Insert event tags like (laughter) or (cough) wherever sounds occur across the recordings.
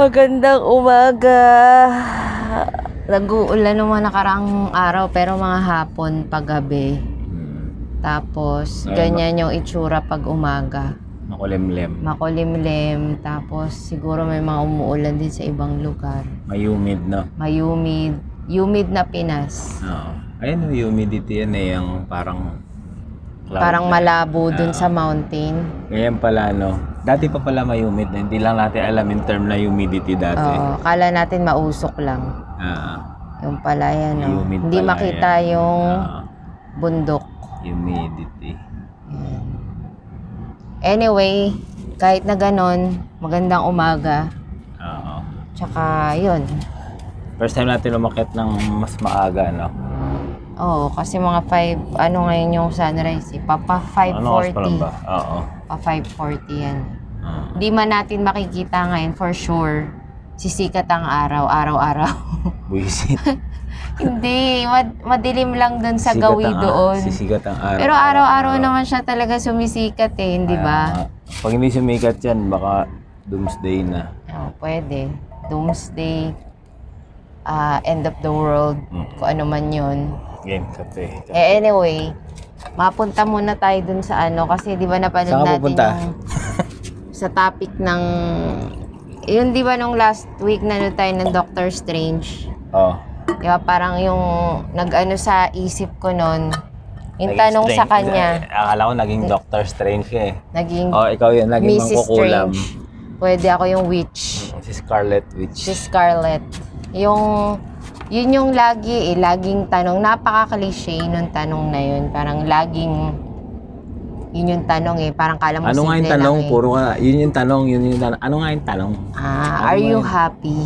Magandang umaga. Nag-uulan naman nakaraang araw pero mga hapon paggabi. Hmm, Tapos Ayun, ganyan yung itsura pag umaga. makulimlim. Makulimlim. Tapos siguro may mga umuulan din sa ibang lugar. May humid, no? May-humid. Humid na Pinas. Oo. Ayun, yung humidity yan eh, yung parang cloud Parang na. malabo dun Ah. sa mountain. Ngayon pala, no? Dati pa pala may humid na. Hindi lang natin alam in term na humidity dati. Oo. Kala natin mausok lang. Ah, Yung pala yan. no? Humid Hindi pala makita yan. yung ah, bundok. humidity. Yan. Anyway, kahit na ganon, magandang umaga. Oo. Tsaka, yun. First time natin umakit ng mas maaga, no? Oo, kasi mga 5, ano ngayon yung sunrise eh. Papa Ano oras pa lang ba? 5.40. Oo. Pa 5.40 yan. Hindi man natin makikita ngayon for sure. Sisikat ang araw, araw-araw. (laughs) Buisit. (laughs) Hindi, mad- madilim lang dun sa Sikat gawi ang- doon. Sisikat ang araw. Pero araw-araw naman siya talaga sumisikat eh, hindi ba? Pag hindi sumikat yan, baka doomsday na. Oh, pwede. Doomsday, ah, end of the world, Mm. kung ano man yun. Game, kape. Eh anyway, mapunta muna tayo dun sa ano, kasi di ba napanood Saan natin pupunta? yung sa topic ng, yun di ba nung last week na tayo ng Doctor Strange? Oh. Di ba parang yung nag-ano sa isip ko nun, yung Naging tanong sa strange. kanya, Eh, Akala ko naging Doctor Strange ka eh. naging Oh, ikaw yun, naging Mrs. mangkukulam. Strange. Pwede ako yung witch. Si Scarlet Witch. si Scarlett. Yung, yun yung lagi eh, laging tanong, napaka-cliche nung tanong na yun. Parang laging, yun yung tanong eh, parang kala mo Ano nga yung tanong? lang eh. Puro ka, yun yung tanong, yun yung tanong. Ano nga yung tanong? Ah, Ano are you yun? happy?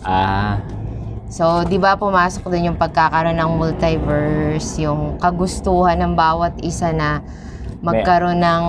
Ah, So, di ba pumasok dun yung pagkakaroon ng multiverse, yung kagustuhan ng bawat isa na magkaroon ng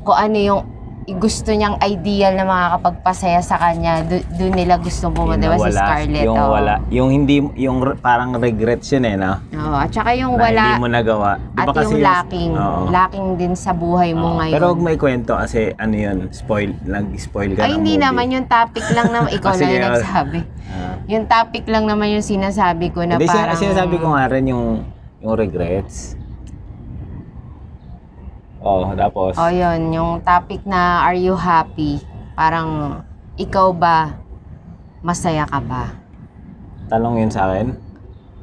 kung ano yung gusto niyang ideal na makakapagpasaya sa kanya, do- doon nila gusto pumunta, di ba si Scarlett? Yung oo. wala. Yung hindi, yung parang regrets yun eh, no? Oo, at saka yung Na wala, hindi mo nagawa. Di At kasi yung lacking, Oo. lacking din sa buhay mo Oo. ngayon. Pero huwag may kwento kasi ano yun, spoil, nag-spoil ka Ay, ng hindi movie. naman yung topic lang. (laughs) Ikaw Ah, lang sige, yung ah. nagsabi. Ah. Yung topic lang naman yung sinasabi ko na Hindi, parang... sinasabi ko nga rin yung, yung regrets. Oh, tapos, O yun, yung topic na are you happy? Parang, ikaw ba? Masaya ka ba? tanong yun sa akin.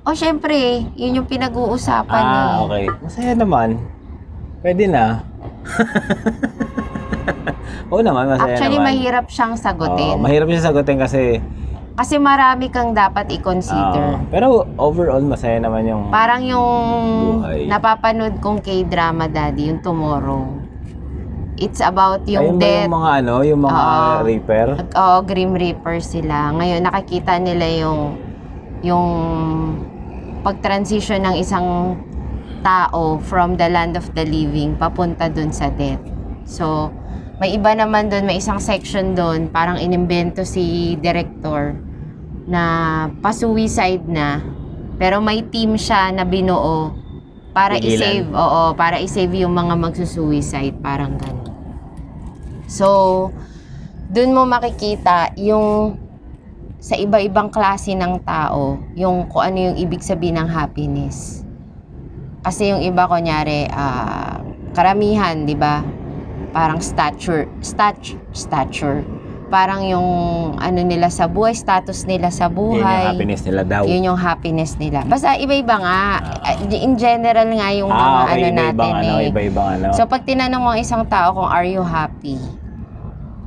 O syempre, yun yung pinag-uusapan ah, eh. okay. Masaya naman. Pwede na. (laughs) Oo naman, masaya Actually, naman. mahirap siyang sagutin. Oo, mahirap siya sagutin kasi, kasi marami kang dapat i-consider. oo. pero overall, masaya naman yung, Parang yung Buhay. napapanood kong K-drama daddy, yung Tomorrow. It's about ayun yung ba death. yung mga ano, yung mga Oo. reaper? Oo, Grim Reaper sila. Ngayon, nakikita nila yung yung pag-transition ng isang tao from the land of the living papunta dun sa death. So, may iba naman dun, may isang section dun, parang inimbento si director na pa-suicide na, pero may team siya na binuo para Pigilan. i-save, oo, para i-save yung mga magsusuicide, parang gano'n. So, dun mo makikita yung sa iba-ibang klase ng tao, yung kung ano yung ibig sabihin ng happiness. Kasi yung iba, kunyari, ah, karamihan, di ba? Parang stature, stature, stature. Parang yung ano nila sa buhay, status nila sa Yun yung buhay. happiness nila daw. Yun yung happiness nila. Basta iba-iba nga. In general nga yung mga ah, okay, ano iba-ibang natin ano, eh. iba-ibang ano. So pag tinanong mo ang isang tao kung are you happy,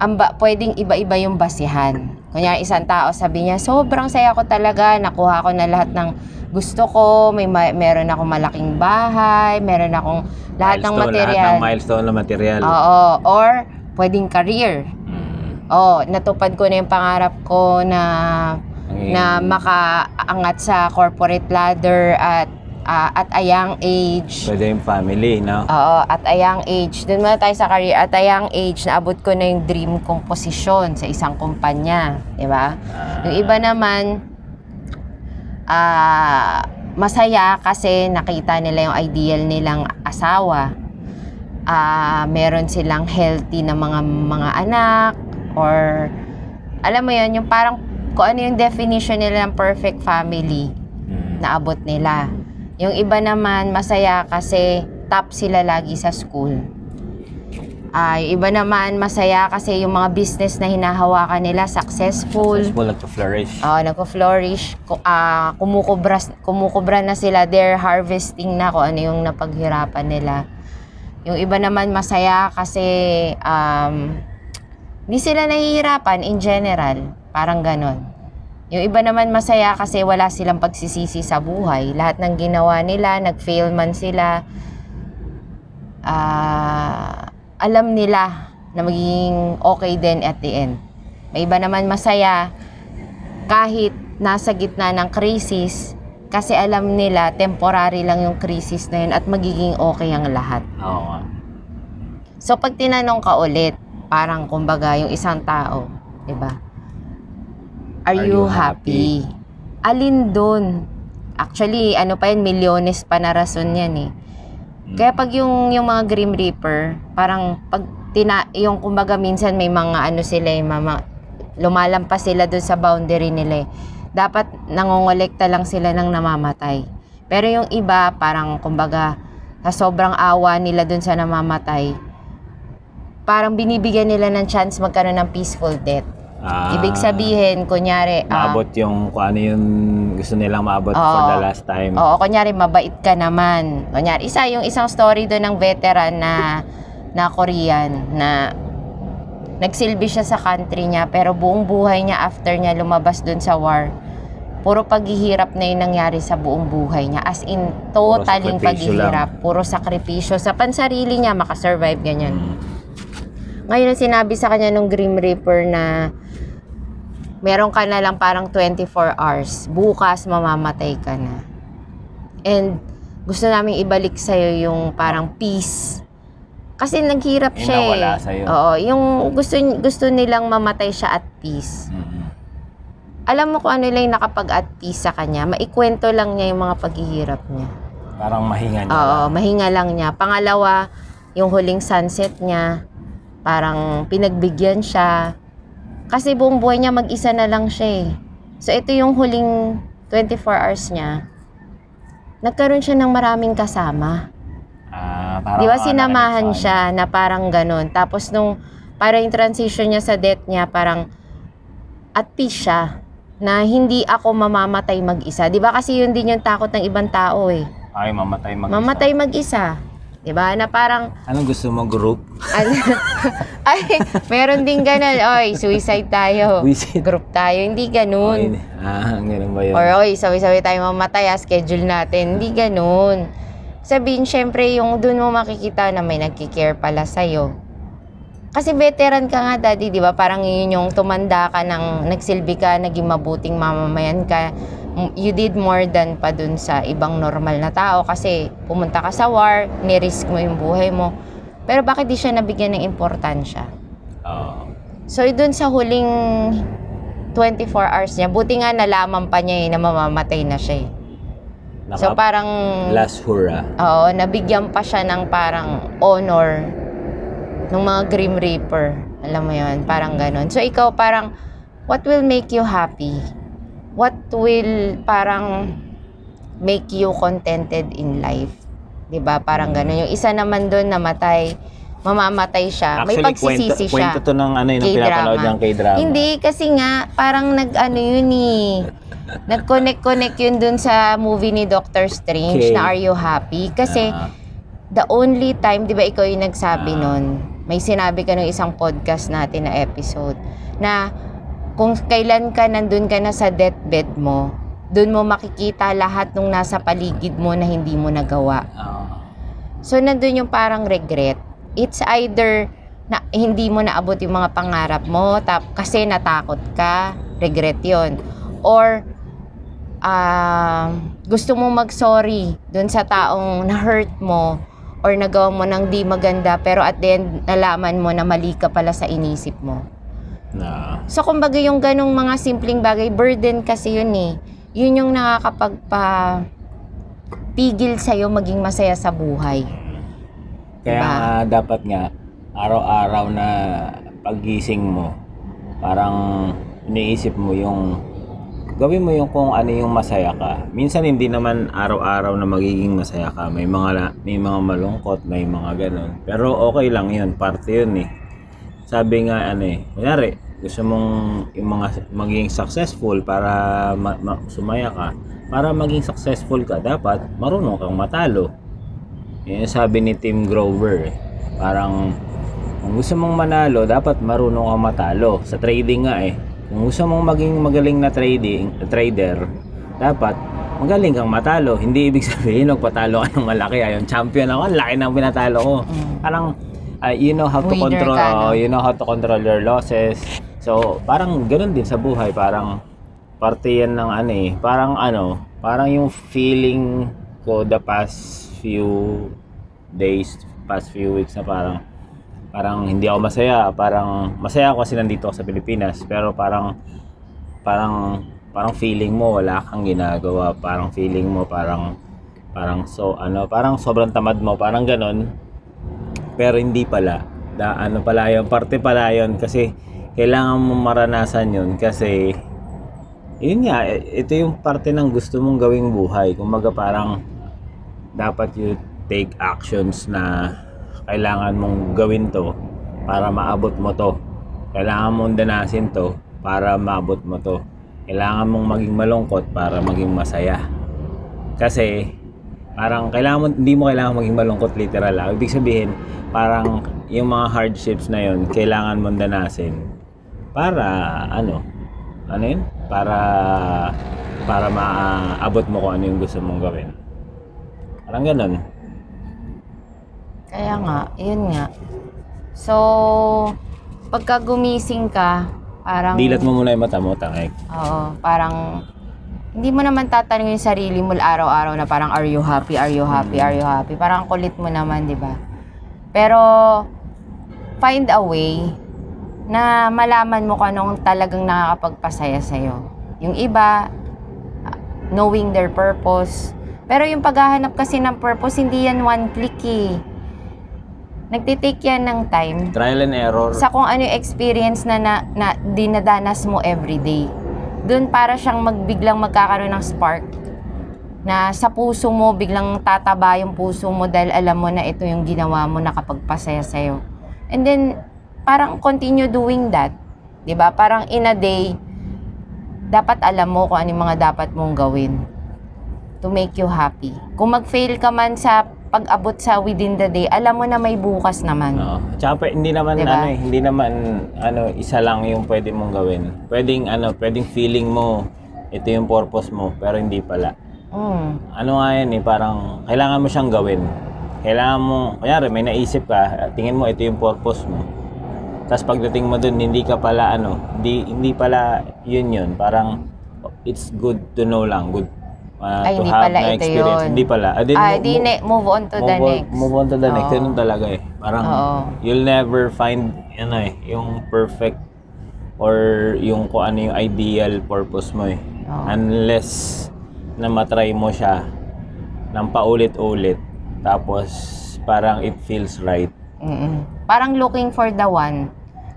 ang ba, pwedeng iba-iba yung basihan. Kunya isang tao sabi niya, sobrang saya ko talaga, nakuha ko na lahat ng gusto ko, may ma- meron akong malaking bahay, meron akong lahat ng Milestone, material. Lahat ng milestone na material. Oo, or pwedeng career. Oh, natupad ko na yung pangarap ko na Ang- na makaangat sa corporate ladder at ah, at a young age. Pwede yung family, no? Oo, at a young age. Doon muna tayo sa career. At a young age, naabot ko na yung dream kong posisyon sa isang kumpanya. Di ba? Ah, Yung iba naman, ah, masaya kasi nakita nila yung ideal nilang asawa. Ah, meron silang healthy na mga mga anak or alam mo yon yung parang kung ano yung definition nila ng perfect family Mm. naabot nila. Yung iba naman masaya kasi top sila lagi sa school. Ay, iba naman masaya kasi yung mga business na hinahawakan nila successful. Successful nagpa-flourish. Ah, nagko-flourish, ku- ah, kumukubra, kumukubra na sila, they're harvesting na kung ano yung napaghirapan nila. Yung iba naman masaya kasi um, hindi sila nahihirapan in general, parang ganon. Yung iba naman masaya kasi wala silang pagsisisi sa buhay. Lahat ng ginawa nila, nag-fail man sila, ah, alam nila na magiging okay din at the end. May iba naman masaya kahit nasa gitna ng krisis kasi alam nila temporary lang yung krisis na yun at magiging okay ang lahat. Oo. So pag tinanong ka ulit, parang kumbaga yung isang tao, 'di ba? Are, Are you, you happy? Alin doon? Actually, ano pa yun, milyones pa na rason yan eh. Mm. Kaya pag yung, yung mga Grim Reaper, parang pag tina, yung kumbaga minsan may mga ano sila, yung mga, lumalampas sila doon sa boundary nila eh. Dapat nangongolekta lang sila ng namamatay. Pero yung iba, parang kumbaga, sa sobrang awa nila doon sa namamatay, parang binibigyan nila ng chance magkaroon ng peaceful death. Ah, Ibig sabihin, kunyari, ah, maabot yung kung ano yung gusto nilang maabot for Oo. the last time. Oo, kunyari mabait ka naman. Kunyari, isa yung isang story doon ng veteran na na Korean na nagsilbi siya sa country niya pero buong buhay niya after niya lumabas doon sa war puro paghihirap na yung nangyari sa buong buhay niya. As in, totaling paghihirap. Puro sakripisyo. Sa pansarili niya, makasurvive, ganyan. Mm. Ngayon, sinabi sa kanya nung Grim Reaper na meron ka na lang parang 24 hours. Bukas, mamamatay ka na. And gusto namin ibalik sa'yo yung parang peace. Kasi naghirap Yung siya eh. nawala sa'yo. Oo, yung gusto, gusto nilang mamatay siya at peace. Mm-mm. Alam mo kung ano lang yung nakapag at peace sa kanya, maikwento lang niya yung mga paghihirap niya. Parang mahinga niya. Oo, mahinga lang niya. Pangalawa, yung huling sunset niya, parang pinagbigyan siya. Kasi buong buhay niya mag-isa na lang siya eh. So ito yung huling 24 hours niya. Nagkaroon siya ng maraming kasama. Ah, parang Di ba sinamahan siya na parang ganun. Tapos nung parang yung transition niya sa death niya, parang at peace siya na hindi ako mamamatay mag-isa. Di ba kasi yun din yung takot ng ibang tao eh. Ay, mamatay mag Mamatay mag-isa. 'Di ba? Na parang Anong gusto mo, group? (laughs) ay, meron din ganun. Oy, suicide tayo. Group tayo. Hindi ganun. Ah, ganun ba yun? Or oy, sabi-sabi tayo mamatay, ah, schedule natin. Hindi ganun. Sabihin, syempre, yung dun mo makikita na may nagkikare pala sa'yo. Kasi veteran ka nga, daddy, di ba? Parang yun yung tumanda ka, ng, nagsilbi ka, naging mabuting mamamayan ka. You did more than pa dun sa ibang normal na tao kasi pumunta ka sa war, nirisk mo yung buhay mo. Pero bakit di siya nabigyan ng importansya? Oo. So, dun sa huling 24 hours niya, buti nga nalaman pa niya eh, na mamamatay na siya eh. So, Naka- parang, last hurrah. oo, nabigyan pa siya ng parang honor ng mga Grim Reaper. Alam mo yon parang ganun. So, ikaw parang, what will make you happy? What will parang make you contented in life? 'Di ba Parang ganun. Yung isa naman doon namatay, mamamatay siya. May pagsisisi kwento, siya. Kwento to ng ano yun, K-drama. pinapanood ng K-drama. Hindi, kasi nga, parang nag-ano yun eh. Nag-connect-connect yun dun sa movie ni Doctor Strange Okay. na Are You Happy? Kasi Ah, the only time, di ba ikaw yung nagsabi Ah. nun, may sinabi ka nung isang podcast natin na episode, na kung kailan ka nandun ka na sa deathbed mo, dun mo makikita lahat nung nasa paligid mo na hindi mo nagawa. oo. So, nandun yung parang regret. It's either na hindi mo naabot yung mga pangarap mo tap, kasi natakot ka, regret yon Or, ah, gusto mo mag-sorry dun sa taong na-hurt mo or nagawa mo ng di maganda pero at the end nalaman mo na mali ka pala sa inisip mo. Na, So, kumbaga yung ganong mga simpleng bagay, burden kasi yun eh. Yun yung nakakapagpa pigil sa'yo maging masaya sa buhay. kaya Diba? nga, dapat nga, araw-araw na pagising mo, parang iniisip mo yung gawin mo yung kung ano yung masaya ka. Minsan hindi naman araw-araw na magiging masaya ka. May mga may mga malungkot, may mga ganun. Pero okay lang 'yun, parte 'yun eh. Sabi nga ano eh, kunyari, gusto mong yung mga maging successful para ma- ma- sumaya ka. Para maging successful ka, dapat marunong kang matalo. Yung sabi ni Tim Grover eh. Parang kung gusto mong manalo, dapat marunong kang matalo. Sa trading nga eh. Kung gusto mong maging magaling na trading, trader, dapat magaling kang matalo. Hindi ibig (laughs) sabihin magpatalo ka ng malaki. Ayun, champion ako, ang laki ng pinatalo ko. Parang uh, you know how to Winner control, ka, no? oh, you know how to control your losses. So, parang ganun din sa buhay, parang parte yan ng ano eh. Parang ano, parang yung feeling ko the past few days, past few weeks na parang parang hindi ako masaya, parang masaya ako kasi nandito ako sa Pilipinas, pero parang parang parang feeling mo wala kang ginagawa, parang feeling mo parang parang so ano, parang sobrang tamad mo, parang ganon. Pero hindi pala. Da, ano pala yun, parte pala yun. Kasi kailangan mo maranasan yun. Kasi yun nga, eh, ito yung parte ng gusto mong gawing buhay. Kumaga parang dapat you take actions na kailangan mong gawin to para maabot mo to. Kailangan mong danasin to para maabot mo to. Kailangan mong maging malungkot para maging masaya. Kasi parang kailangan mo, hindi mo kailangan maging malungkot literal lang. Ibig sabihin, parang yung mga hardships na yun, kailangan mong danasin para ano, ano yun? Para para maabot mo kung ano yung gusto mong gawin. Parang ganun. Kaya nga, yun nga. So, pagka gumising ka, parang... Dilat mo muna yung mata mo, tangik. Oo, parang... Hindi mo naman tatanungin yung sarili mo araw-araw na parang, are you happy, are you happy, are you happy? Parang ang kulit mo naman, di ba? Pero, find a way na malaman mo kung anong talagang nakakapagpasaya sa'yo. Yung iba, knowing their purpose. Pero yung paghahanap kasi ng purpose, hindi yan one click eh. Nagtitake yan ng time Trial and error. sa kung ano yung experience na, na, na dinadanas mo everyday. Doon para siyang magbiglang magkakaroon ng spark na sa puso mo biglang tataba yung puso mo dahil alam mo na ito yung ginawa mo nakapagpasaya sa'yo. And then, parang continue doing that. 'Di ba Parang in a day, dapat alam mo kung ano yung mga dapat mong gawin to make you happy. Kung mag-fail ka man sa pag-abot sa within the day, alam mo na may bukas naman. Oo. Tsaka pa- hindi naman Diba? ano eh, hindi naman ano isa lang yung pwede mong gawin. Pwedeng ano, pwedeng feeling mo ito yung purpose mo pero hindi pala. Mm. Ano nga yan eh, parang kailangan mo siyang gawin. Kailangan mo, kunyari may naisip ka, tingin mo ito yung purpose mo. Tapos pagdating mo dun, hindi ka pala ano, hindi, hindi pala yun yun. Parang it's good to know lang, good uh, Ay, to hindi have pala na ito experience. yun. Hindi pala. Ah, di, Ah, mo- di mo- ne- move on to the move on- next. Move on to the next. Oo. Ganun talaga eh. Parang Oo. you'll never find ano eh, yung perfect or yung kung ano yung ideal purpose mo eh. Oo. Unless na matry mo siya ng paulit-ulit tapos parang it feels right. Mm-mm. Parang looking for the one.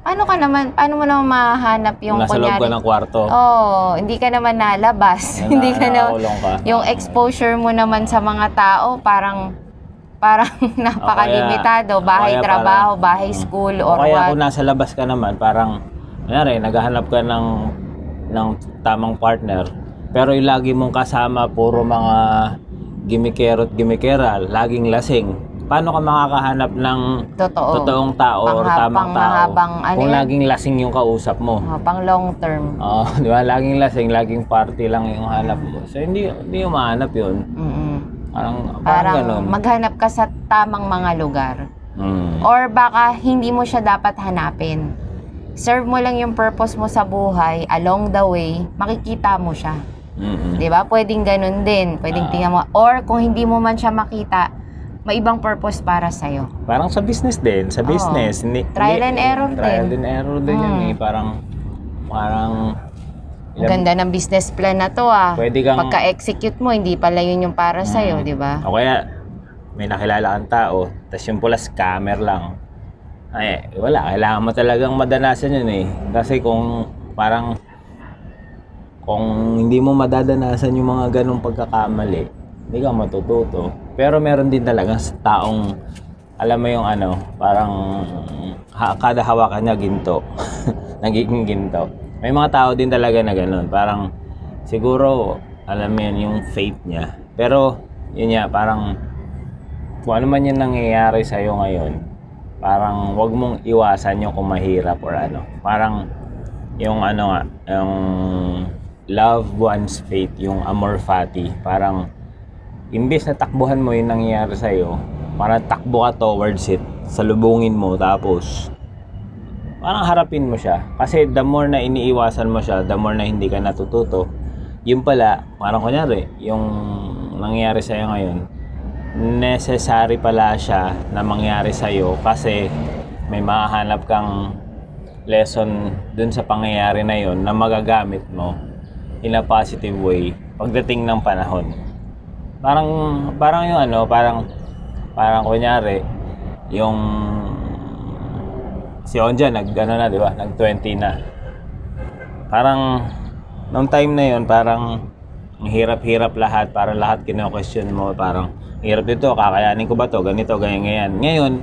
Paano ka naman, paano mo naman mahanap yung Nasa loob ka kunyari? ng kwarto. Oh, hindi ka naman nalabas. na- (laughs) hindi ka na, ka. yung exposure mo naman sa mga tao, parang, parang (laughs) napakalimitado. Bahay, kaya trabaho, parang- bahay, Mm. school, or kaya what. kung nasa labas ka naman, parang, kunyari, naghahanap ka ng, ng tamang partner, pero yung lagi mong kasama, puro mga gimikero at gimikera, laging lasing. Paano ka makakahanap ng Totoo. totoong tao or Pangha- tamang tao pangmahabang ano kung yan? laging lasing yung kausap mo? Oh, pang long term. Oo, (laughs) di ba? Laging lasing, laging party lang yung hanap mo. So, hindi, hindi yung mahanap yun. Mm-mm. Parang, parang, Parang ganun. maghanap ka sa tamang mga lugar. Mm. Or baka hindi mo siya dapat hanapin. Serve mo lang yung purpose mo sa buhay, along the way, makikita mo siya. Mm-mm. 'Di ba? Pwedeng ganun din. Pwedeng Ah. tingnan mo. Or kung hindi mo man siya makita, may ibang purpose para sa'yo. Parang sa business din, sa Oo. business. Hindi, Trial hindi- and error Trial din. and error din Mm. eh. Parang, parang, Ang ganda ng business plan na to ah. Pwede kang- Pagka-execute mo, hindi pala yun yung para sa'yo, Mm. di ba? o kaya, may nakilala kang tao, tapos yung pula scammer lang. Ay, wala. Kailangan mo talagang madanasan yun eh. Kasi kung parang kung hindi mo madadanasan yung mga ganong pagkakamali, hindi ka matututo. Pero meron din talaga sa taong, alam mo yung ano, parang ha, kada hawakan niya ginto. (laughs) Nagiging ginto. May mga tao din talaga na ganun. Parang siguro, alam mo yun, yung faith niya. Pero, yun nga, parang kung ano man yung nangyayari sa'yo ngayon, parang wag mong iwasan yung kung mahirap or ano. Parang yung ano nga, yung love one's faith, yung amor fati, parang imbes na takbuhan mo yung nangyayari sa'yo, parang takbo ka towards it, salubungin mo, tapos parang harapin mo siya. Kasi the more na iniiwasan mo siya, the more na hindi ka natututo, yun pala, parang kunyari, yung nangyayari sa'yo ngayon, necessary pala siya na mangyari sa'yo kasi may mahanap kang lesson dun sa pangyayari na yon na magagamit mo in a positive way pagdating ng panahon. Parang parang yung ano, parang parang kunyari yung si Onja nag ano na, 'di ba? Nag 20 na. Parang nung time na yon parang ang hirap-hirap lahat, parang lahat kino-question mo, parang hirap dito, kakayanin ko ba to, ganito, ganyan, ganyan. Ngayon,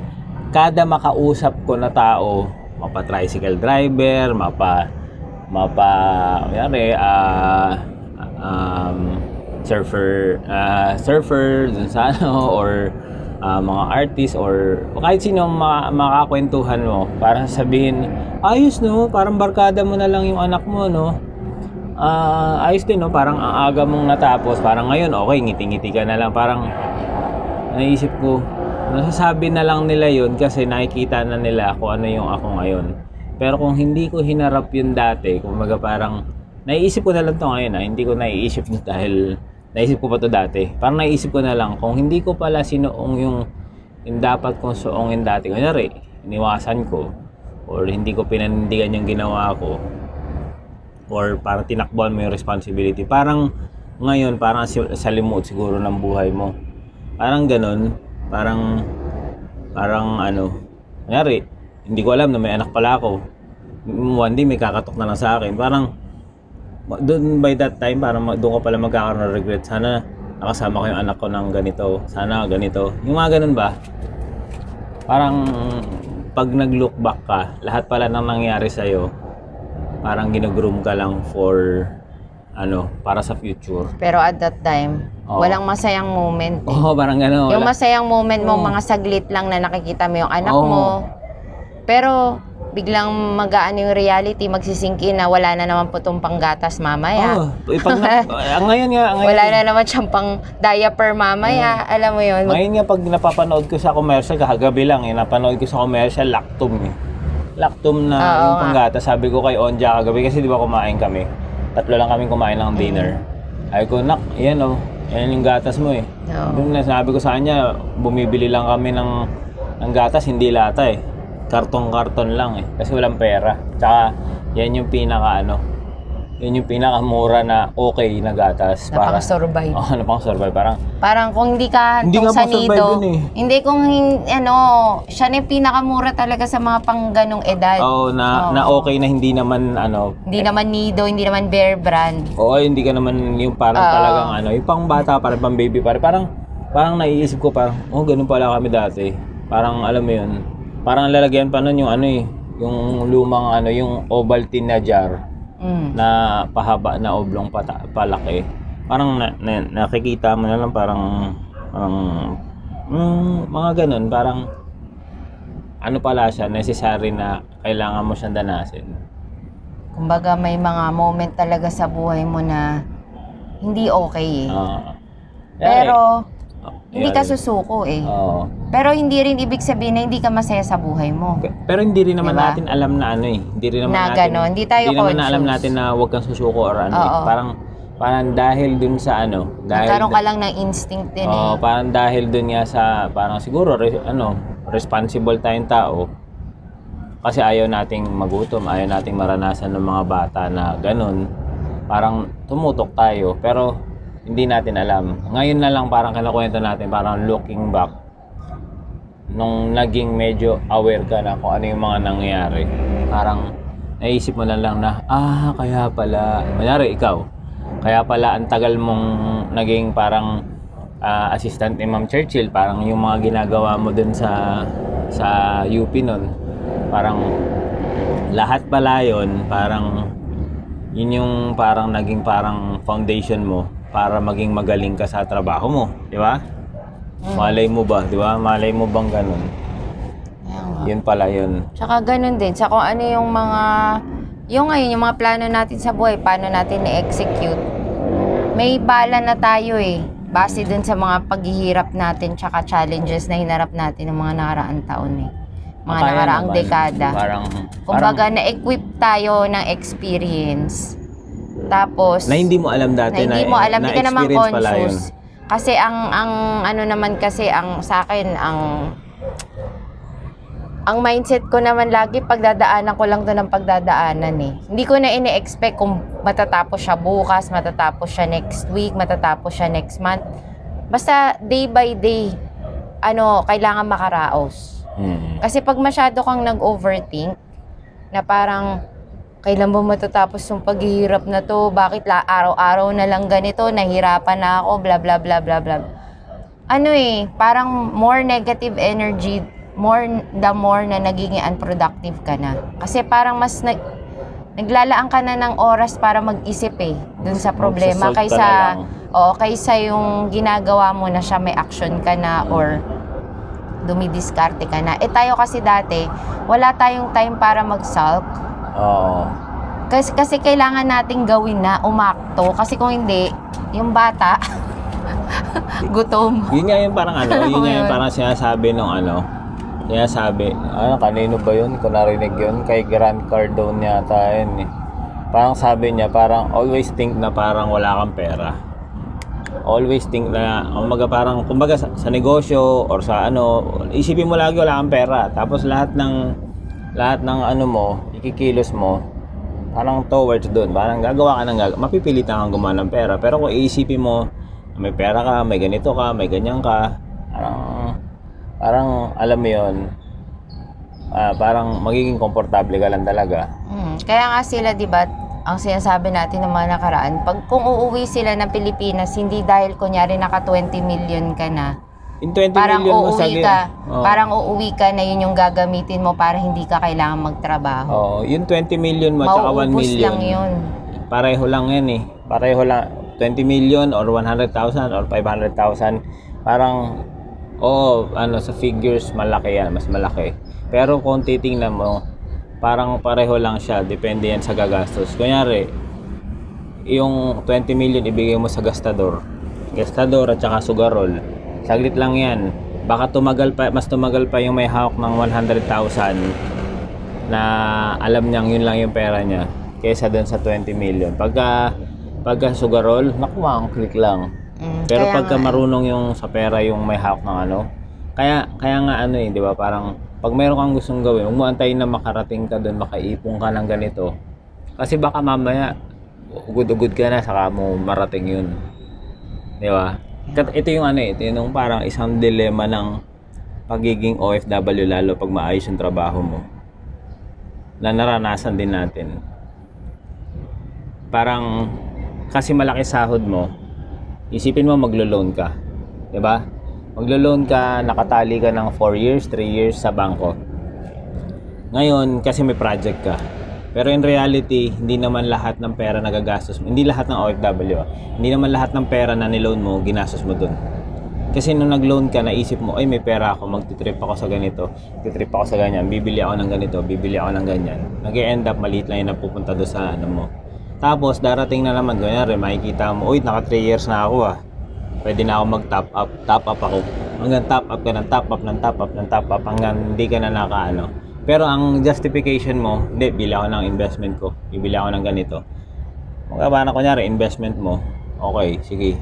kada makausap ko na tao, mapa tricycle driver, mapa mapa yari ah um, surfer ah, surfer dun sa ano (laughs) or ah, mga artist or kahit sino ma- makakwentuhan mo para sabihin ayos no? Parang barkada mo na lang yung anak mo no? Ah, ayos din no? Parang ang aga mong natapos parang ngayon okay ngiti-ngiti ka na lang. Parang naisip ko nasasabi na lang nila yun kasi nakikita na nila kung ano yung ako ngayon. Pero kung hindi ko hinarap yun dati kumbaga parang naiisip ko na lang to ngayon ah. hindi ko naiisip dahil naisip ko pa to dati parang naiisip ko na lang kung hindi ko pala sinuong yung yung dapat kong suongin dati kunyari iniwasan ko or hindi ko pinanindigan yung ginawa ko or parang tinakbuhan mo yung responsibility. Parang ngayon, parang sa limot siguro ng buhay mo. Parang ganun. Parang, parang ano, nangyari, hindi ko alam na may anak pala ako. One day may kakatok na lang sa akin. Parang, doon by that time, parang ma- doon ko pala magkakaroon ng regret. Sana nakasama ko yung anak ko ng ganito. Sana ganito. Yung mga ganun ba? Parang, pag nag-look back ka, lahat pala ng nangyari sa'yo, parang ginugroom ka lang for ano, para sa future. Pero at that time, Oo. walang masayang moment. eh. Oo, parang gano'n. Yung Wala- masayang moment mo, mga saglit lang na nakikita mo yung anak Oo. mo. Pero, biglang magaan yung reality, magsisingkin na wala na naman po itong panggatas mamaya. Oo, ipag ang (laughs) ngayon nga, ang ngayon, Wala na naman siyang pang diaper mamaya. Alam mo yun. Ngayon nga pag napapanood ko sa commercial, kagabi lang eh, napanood ko sa commercial, Lactum eh. Lactum na Oo yung nga. panggata. Sabi ko kay Onja kagabi kasi di ba kumain kami. Tatlo lang kami kumain ng dinner. Ay ko, nak, yan oh. Yan yung gatas mo eh. Oo. Yung nasabi ko sa kanya, bumibili lang kami ng, ng gatas, hindi lata eh. Karton-karton lang eh. Kasi walang pera. Tsaka, yan yung pinaka ano, yun yung pinakamura na okay na gatas. na pang-survive. Oo, na pang survive. Parang, Parang kung hindi ka Hindi nga pang-survive sanido, yun eh. hindi kung ano, siya na yung pinakamura talaga sa mga pang ganong edad. oh, na, Oo. na okay na hindi naman ano, Hindi naman nido, hindi naman bear brand. Oo, hindi ka naman yung parang Oo. talagang ano, yung pang bata, parang pang baby, parang, parang, parang naiisip ko parang, oh, ganun pala kami dati. Parang, alam mo yun, parang lalagyan pa nun yung ano eh, yung lumang ano, yung Ovaltine na jar Mm. na pahaba na oblong pata, palaki. Parang na, na- nakikita mo na lang parang, parang, mm, mga ganun, parang, ano pala siya, necessary na kailangan mo siyang danasin. Kumbaga may mga moment talaga sa buhay mo na hindi okay eh. Ah. Pero hindi ka susuko eh. Oo. Pero hindi rin ibig sabihin na hindi ka masaya sa buhay mo. Pe- Pero hindi rin naman Diba? natin alam na ano eh. Hindi rin naman Na natin. ganon, hindi tayo Hindi naman na alam conscious. natin na huwag kang susuko or ano eh. Oo. Parang parang dahil dun sa ano, dahil Nagkaroon ka lang ng instinct din Oo, eh. parang dahil dun nga sa parang siguro re- ano, responsible tayong tao. Kasi ayaw nating magutom, ayaw nating maranasan ng mga bata na ganun. Parang tumutok tayo, pero hindi natin alam. Ngayon na lang parang kinakwento natin, parang looking back, nung naging medyo aware ka na kung ano yung mga nangyayari. Parang naisip mo na lang na, ah, kaya pala, kunyari ikaw, kaya pala ang tagal mong naging parang ah, assistant ni Ma'am Churchill, parang yung mga ginagawa mo dun sa sa UP nun, parang lahat pala yun, parang yun yung parang naging parang foundation mo para maging magaling ka sa trabaho mo, di ba? Malay mo ba, di ba? Malay mo bang ganun? Nga. Yun pala yun. Tsaka ganun din. Sa kung ano yung mga, yung ngayon, yung mga plano natin sa buhay, paano natin i-execute. May bala na tayo eh. Base dun sa mga paghihirap natin tsaka challenges na hinarap natin ng mga nakaraang taon eh. Mga nakaraang dekada. Parang, Kumbaga, parang na-equip tayo ng experience. Tapos, na hindi mo alam dati na hindi mo alam, na di ka naman conscious. Kasi ang ang ano naman kasi ang sa akin ang ang mindset ko naman lagi pagdadaanan ko lang doon ang pagdadaanan eh. Hindi ko na ini-expect kung matatapos siya bukas, matatapos siya next week, matatapos siya next month. Basta day by day, ano, kailangan makaraos. Mm. Kasi pag masyado kang nag-overthink, na parang, kailan ba matatapos yung paghihirap na to? Bakit la araw-araw na lang ganito? Nahirapan na ako, bla bla bla bla bla. Ano eh, parang more negative energy, more the more na nagiging unproductive ka na. Kasi parang mas nag, naglalaan ka na ng oras para mag-isip eh, dun sa problema. Kaysa, oo, kaysa yung ginagawa mo na siya may action ka na or dumidiskarte ka na. Eh tayo kasi dati, wala tayong time para mag-sulk. Oo. Kasi, kasi kailangan nating gawin na, umakto. Kasi kung hindi, yung bata, (laughs) gutom. Yun nga yung parang ano, yun nga yung Yun. parang sinasabi nung ano, sinasabi, ano, kanino ba yun? Kung narinig yun, kay Grant Cardone yata yun eh. Parang sabi niya, parang always think na parang wala kang pera. Always think na, umaga parang, kumbaga sa, sa negosyo or sa ano, isipin mo lagi wala kang pera. Tapos lahat ng, lahat ng ano mo, ikikilos mo, parang towards doon. Parang gagawa ka ng gagawa. Mapipilitan kang gumawa ng pera. Pero kung iisipin mo, may pera ka, may ganito ka, may ganyan ka, parang, parang alam mo yun, ah, parang magiging komportable ka lang talaga. Mm, Kaya nga sila, di ba, ang sinasabi natin ng mga nakaraan, pag kung uuwi sila ng Pilipinas, hindi dahil kunyari naka 20 million ka na, In 20 parang million mo uuwi saglit. ka, Oo. parang uuwi ka na yun yung gagamitin mo para hindi ka kailangan magtrabaho. Oo, yung 20 million mo at saka 1 Mauubos million. lang yun. Pareho lang yan eh. Pareho lang. 20 million or 100,000 or 500,000. Parang, oo, ano, sa figures, malaki yan. Mas malaki. Pero kung titingnan mo, parang pareho lang siya. Depende yan sa gagastos. Kunyari, yung 20 million ibigay mo sa gastador. Gastador at saka sugarol. Saglit lang yan. Baka tumagal pa, mas tumagal pa yung may hawak ng 100,000 na alam niyang yun lang yung pera niya kaysa dun sa 20 million. Pagka pagka sugarol, nakuha ang click lang. Mm, Pero pagka nga, marunong yung sa pera yung may hawak ng ano, kaya kaya nga ano eh, 'di ba? Parang pag mayroon kang gustong gawin, huwag mo antayin na makarating ka doon, makaipon ka ng ganito. Kasi baka mamaya ugod-ugod ka na saka mo marating yun. 'Di ba? Ito yung ano eh, ito yung parang isang dilema ng pagiging OFW lalo pag maayos yung trabaho mo. Na naranasan din natin. Parang kasi malaki sahod mo, isipin mo maglo-loan ka. 'Di ba? Maglo-loan ka, nakatali ka ng 4 years, 3 years sa bangko. Ngayon, kasi may project ka. Pero in reality, hindi naman lahat ng pera nagagastos mo. Hindi lahat ng OFW. ah. Hindi naman lahat ng pera na niloan mo, ginastos mo dun. Kasi nung nag-loan ka, naisip mo, ay may pera ako, magtitrip ako sa ganito, titrip ako sa ganyan, bibili ako ng ganito, bibili ako ng ganyan. nag end up, maliit lang yung napupunta doon sa ano mo. Tapos, darating na naman, kunyari, makikita mo, uy, naka 3 years na ako ah. Pwede na ako mag-top up, top up ako. Hanggang top up ka ng top up, ng top up, ng top up, hanggang hindi ka na nakaano. Pero ang justification mo, hindi, bili ako ng investment ko. Bibili ako ng ganito. Magkaba na kunyari, investment mo. Okay, sige.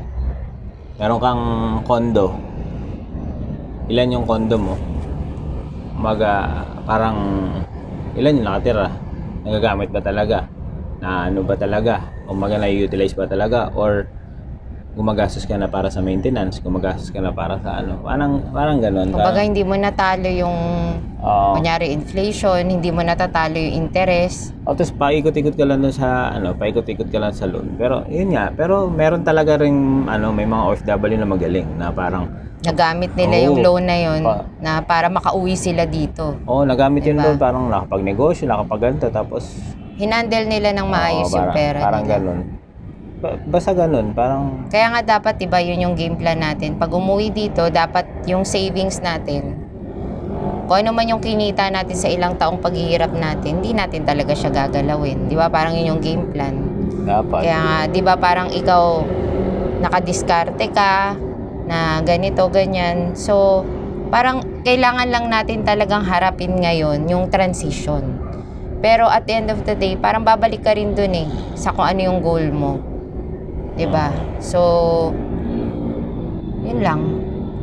Meron kang kondo. Ilan yung kondo mo? Maga, parang, ilan yung nakatira? Nagagamit ba talaga? Na ano ba talaga? O maga na-utilize ba talaga? Or gumagastos ka na para sa maintenance, gumagastos ka na para sa ano. Parang, parang ganun. Kumbaga, Parang, hindi mo natalo yung, Oo. kunyari, inflation, hindi mo natatalo yung interest. O, tapos paikot-ikot ka lang dun sa, ano, paikot-ikot ka lang sa loan. Pero, yun nga, pero meron talaga rin, ano, may mga OFW na magaling na parang, Nagamit nila Oo. yung loan na yun Pa- na para makauwi sila dito. oh, nagamit Diba? doon, parang nakapag-negosyo, nakapag-ganto, tapos, Hinandle nila ng maayos oo, yung parang, pera parang nila. ganun. Ba- basta ganun, parang, Kaya nga dapat, diba, yun yung game plan natin. Pag umuwi dito, dapat yung savings natin, kung ano man yung kinita natin sa ilang taong paghihirap natin, hindi natin talaga siya gagalawin. Di ba? Parang yun yung game plan. dapat. Kaya nga, di ba parang ikaw nakadiskarte ka na ganito, ganyan. So, parang kailangan lang natin talagang harapin ngayon yung transition. Pero at the end of the day, parang babalik ka rin dun eh sa kung ano yung goal mo. 'Di ba? So, yun lang.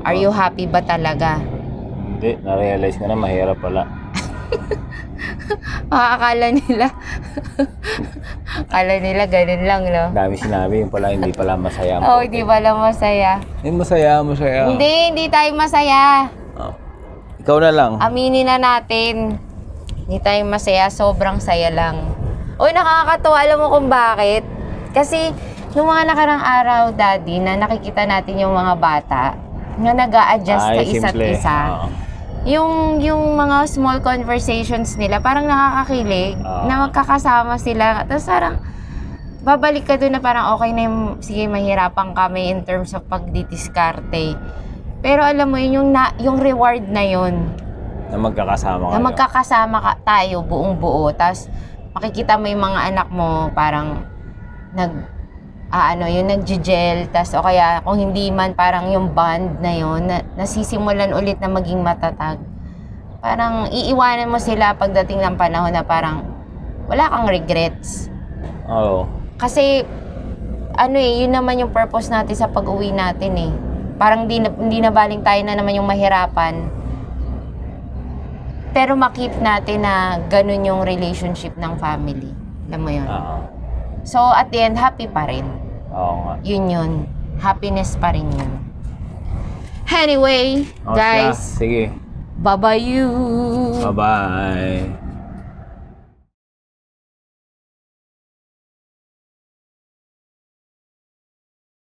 Are you happy ba talaga? Hindi, na-realize ko na mahirap pala. (laughs) Makakala nila. (laughs) Akala nila ganun lang, no? Dami sinabi, yung pala hindi pala masaya. (laughs) Oh, hindi pala masaya. Eh, masaya, masaya. Hindi, hindi tayo masaya. Oh. Ikaw na lang. Aminin na natin. Hindi tayo masaya, sobrang saya lang. Uy, nakakatuwa. Alam mo kung bakit? Kasi, nung mga nakarang araw, Daddy, na nakikita natin yung mga bata na nag adjust sa isa't simple. isa. Oo. Yung, yung mga small conversations nila, parang nakakakilig Oo. na magkakasama sila. Tapos parang, babalik ka doon na parang okay na yung, sige, mahirapan kami in terms of pagdidiskarte. Pero alam mo yun, yung, na, yung reward na yun, Na magkakasama na kayo. magkakasama ka, tayo buong buo. Tapos makikita mo yung mga anak mo parang nag ah, ano, yung nag-gel, tas o kaya kung hindi man parang yung bond na yun, na, nasisimulan ulit na maging matatag. Parang iiwanan mo sila pagdating ng panahon na parang wala kang regrets. Oo. Kasi ano eh, yun naman yung purpose natin sa pag-uwi natin eh. Parang di na, hindi na baling tayo na naman yung mahirapan. Pero makip natin na ganun yung relationship ng family. Alam mo yun? Oo. So, at the end, happy pa rin. Oo nga. Yun yun. Happiness pa rin yun. Anyway, O, guys, siya. Sige. bye-bye you! Bye-bye.